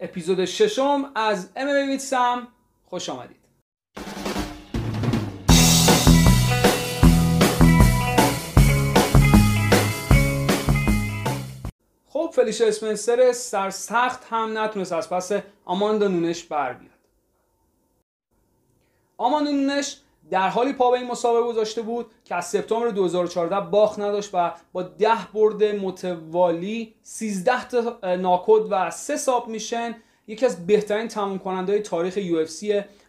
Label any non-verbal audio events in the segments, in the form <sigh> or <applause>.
اپیزود ششم از MMA with سم. خوش آمدید. خب فلیشا اسپنسر سرسخت هم نتونست از پس آماندا نونش بر بیاد. آماندا نونش در حالی پا به این مسابقه گذاشته بود که از سپتامبر 2014 باخت نداشت و با ده برد متوالی 13 تا ناکود و 3 ساب میشن. یکی از بهترین تمام کننده های تاریخ یو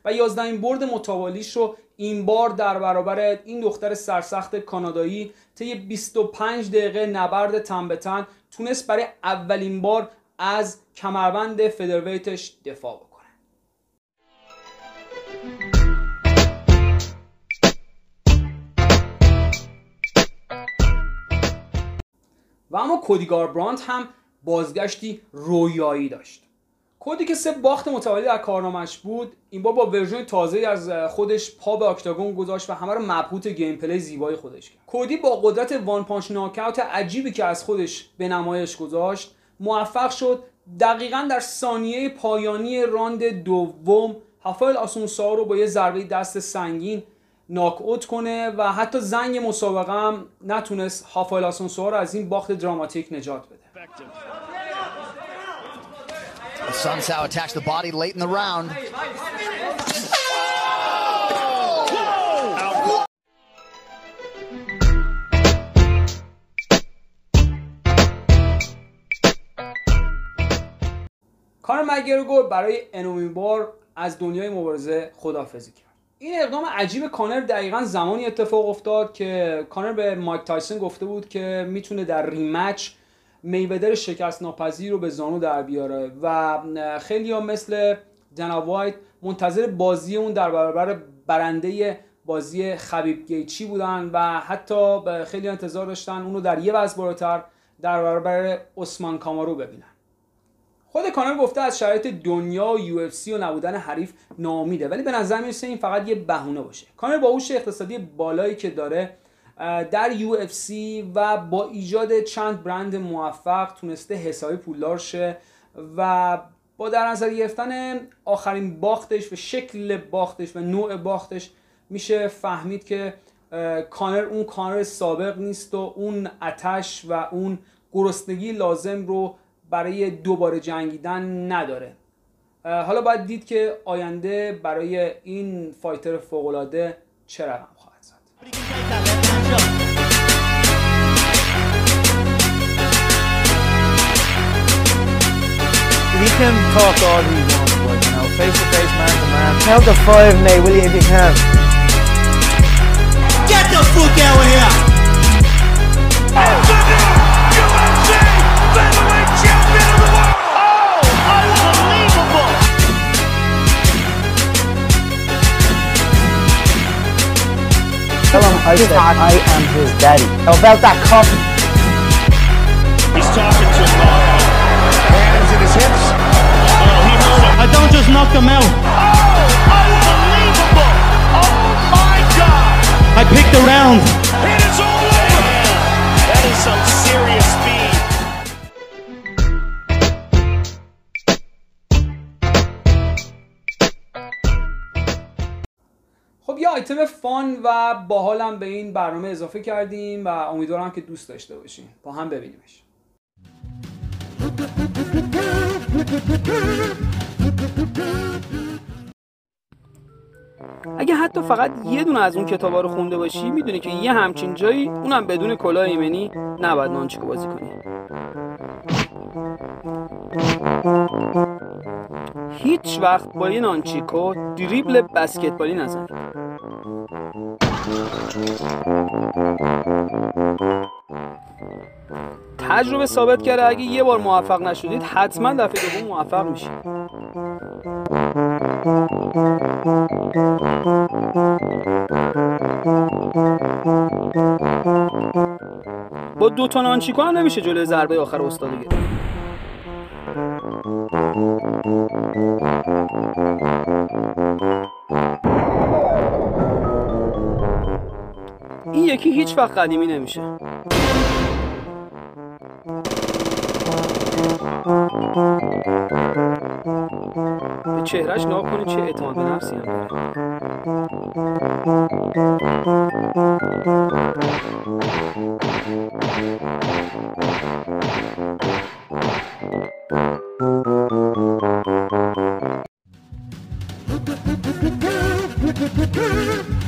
و 11 این برد متوالیش رو این بار در برابر این دختر سرسخت کانادایی طی 25 دقیقه نبرد تن به تن تونست برای اولین بار از کمربند فدرویتش دفاع بکنه. و اما کودی گاربرانت هم بازگشتی رویایی داشت. کودی که سه باخت متوالی در کارنامش بود این بار با ورژن تازه از خودش پا به آکتاگون گذاشت و همه رو مبهوت gameplay زیبای خودش کرد. کودی با قدرت one punch knockout عجیبی که از خودش به نمایش گذاشت موفق شد دقیقا در ثانیه پایانی راند دوم هافایل آسونسا رو با یه ضربه دست سنگین ناک اوت کنه و حتی زنگ مسابقه هم نتونست هافایل آسونسو رو از این باخت دراماتیک نجات بده Sunsao attacks the body late in the round. کار مگرگور برای انومین بار از دنیای مبارزه خدافزی کرد این اقدام عجیب کانر دقیقا زمانی اتفاق افتاد که کانر به مایک تایسون گفته بود که می‌تونه در ریمچ میودر شکست ناپذیر رو به زانو در بیاره و خیلی ها مثل دنا وایت منتظر بازی اون در برابر برنده بازی خبیب گیچی بودن و حتی خیلی انتظار داشتن اونو در یه وزن بالاتر در برابر عثمان کامارو ببینن. خود کانر گفته از شرایط دنیا و یو اف و نبودن حریف نامیده ولی به نظر می‌رسه این فقط یه بهونه باشه. کانر با هوش اقتصادی بالایی که داره در یو و با ایجاد چند برند موفق تونسته حسابی پولدار شه و با در نظر گرفتن آخرین باختش و شکل باختش و نوع باختش میشه فهمید که کانر اون کانر سابق نیست و اون اتش و اون گرسنگی لازم رو برای دوباره جنگیدن نداره. حالا باید دید که آینده برای این فایتر فوقلاده چه رقم خواهد زد. Get the fuck out of here! Tell him I said I am his daddy. How about that cup. He's talking to him. Hands in his hips. Oh, he heard him. I don't just knock them out. Oh, unbelievable! Oh my God! I pick the یه آیتم فان و باحالم به این برنامه اضافه کردیم و امیدوارم که دوست داشته باشین. با هم ببینیمش. اگه حتی فقط یه دونه از اون کتابا رو خونده باشی می‌دونی که یه همچین جایی اونم بدون کلاه ایمنی نباید نانچیکو بازی کنی. هیچ وقت با یه نانچیکو دریبل بسکتبالی نزن. تجربه ثابت کرده اگه یه بار موفق نشدید حتما دفعه دوم موفق میشید. با دو تا نانچیکو هم نمیشه جلوی ضربه آخر استاد گرفت؟ یکی هیچ وقت قدیمی نمیشه. چهرهش نگاه کنید چه اعتماد به نفسی هم داره. <laughs>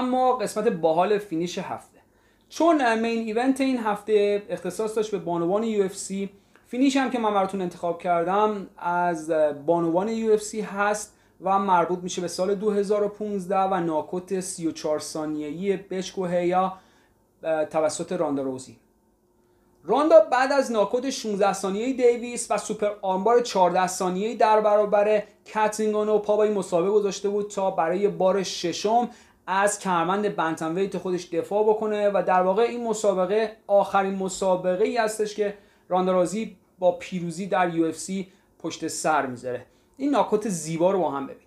اما قسمت باحال finish هفته. چون main event این هفته اختصاص داشت به بانوان UFC finish هم که من براتون انتخاب کردم از بانوان UFC هست و مربوط میشه به سال 2015 و ناک‌اوت 34 ثانیه‌ای بث کوهیا توسط راندا روزی. راندا بعد از ناک‌اوت 16 ثانیه‌ای دیویس و super armbar 14 ثانیه‌ای در برابر به این مسابقه گذاشته بود تا برای بار ششم از کمربند bantamweight خودش دفاع بکنه و در واقع این مسابقه آخرین مسابقه ای هستش که راندا روزی با پیروزی در UFC پشت سر می‌ذاره این ناک‌اوت زیبا رو با هم ببینیم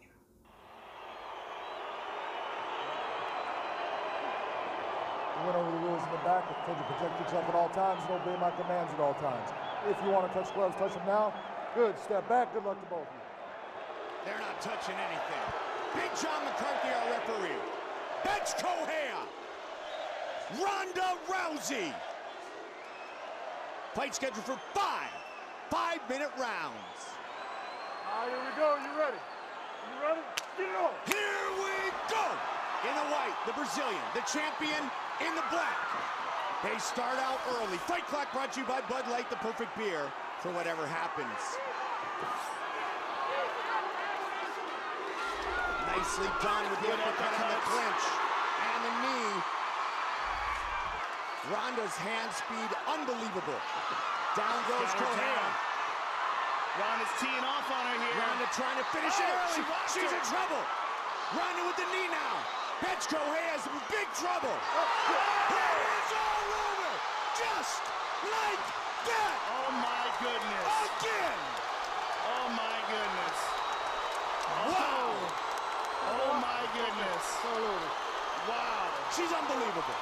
You went over the rules in the back. I told you protect yourself at all times and obey my commands at all times. If you want to touch gloves, touch them now. Good. Step back. Good luck to both of you. They're not touching anything. Big John McCarthy, our referee. Bench Kohea. Ronda Rousey. Fight scheduled for five five-minute rounds. All right, here we go. You ready? You ready? Get it on. Here we go. In the white, the Brazilian, the champion in the black. They start out early. Fight clock brought to you by Bud Light, the perfect beer for whatever happens. Nicely done with the uppercut and the clinch. And the knee. Ronda's hand speed, unbelievable. Down goes Correa. Ronda's teeing off on her here. Ronda trying to finish it Oh, early. she She's her. in trouble. Ronda with the knee now. Petchko has in big trouble. Oh, it is all over. Just like that. Oh my goodness. She's unbelievable.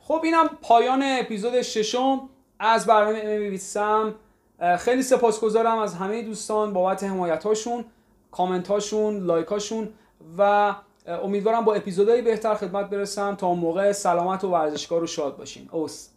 خب اینم پایان اپیزود ششم از برنامه ام خیلی سپاسگزارم از همه دوستان بابت حمایت هاشون کامنت هاشون و امیدوارم با اپیزودهای بهتر خدمت برسم. تا اون موقع سلامت و ورزشکار و شاد باشین. اوس.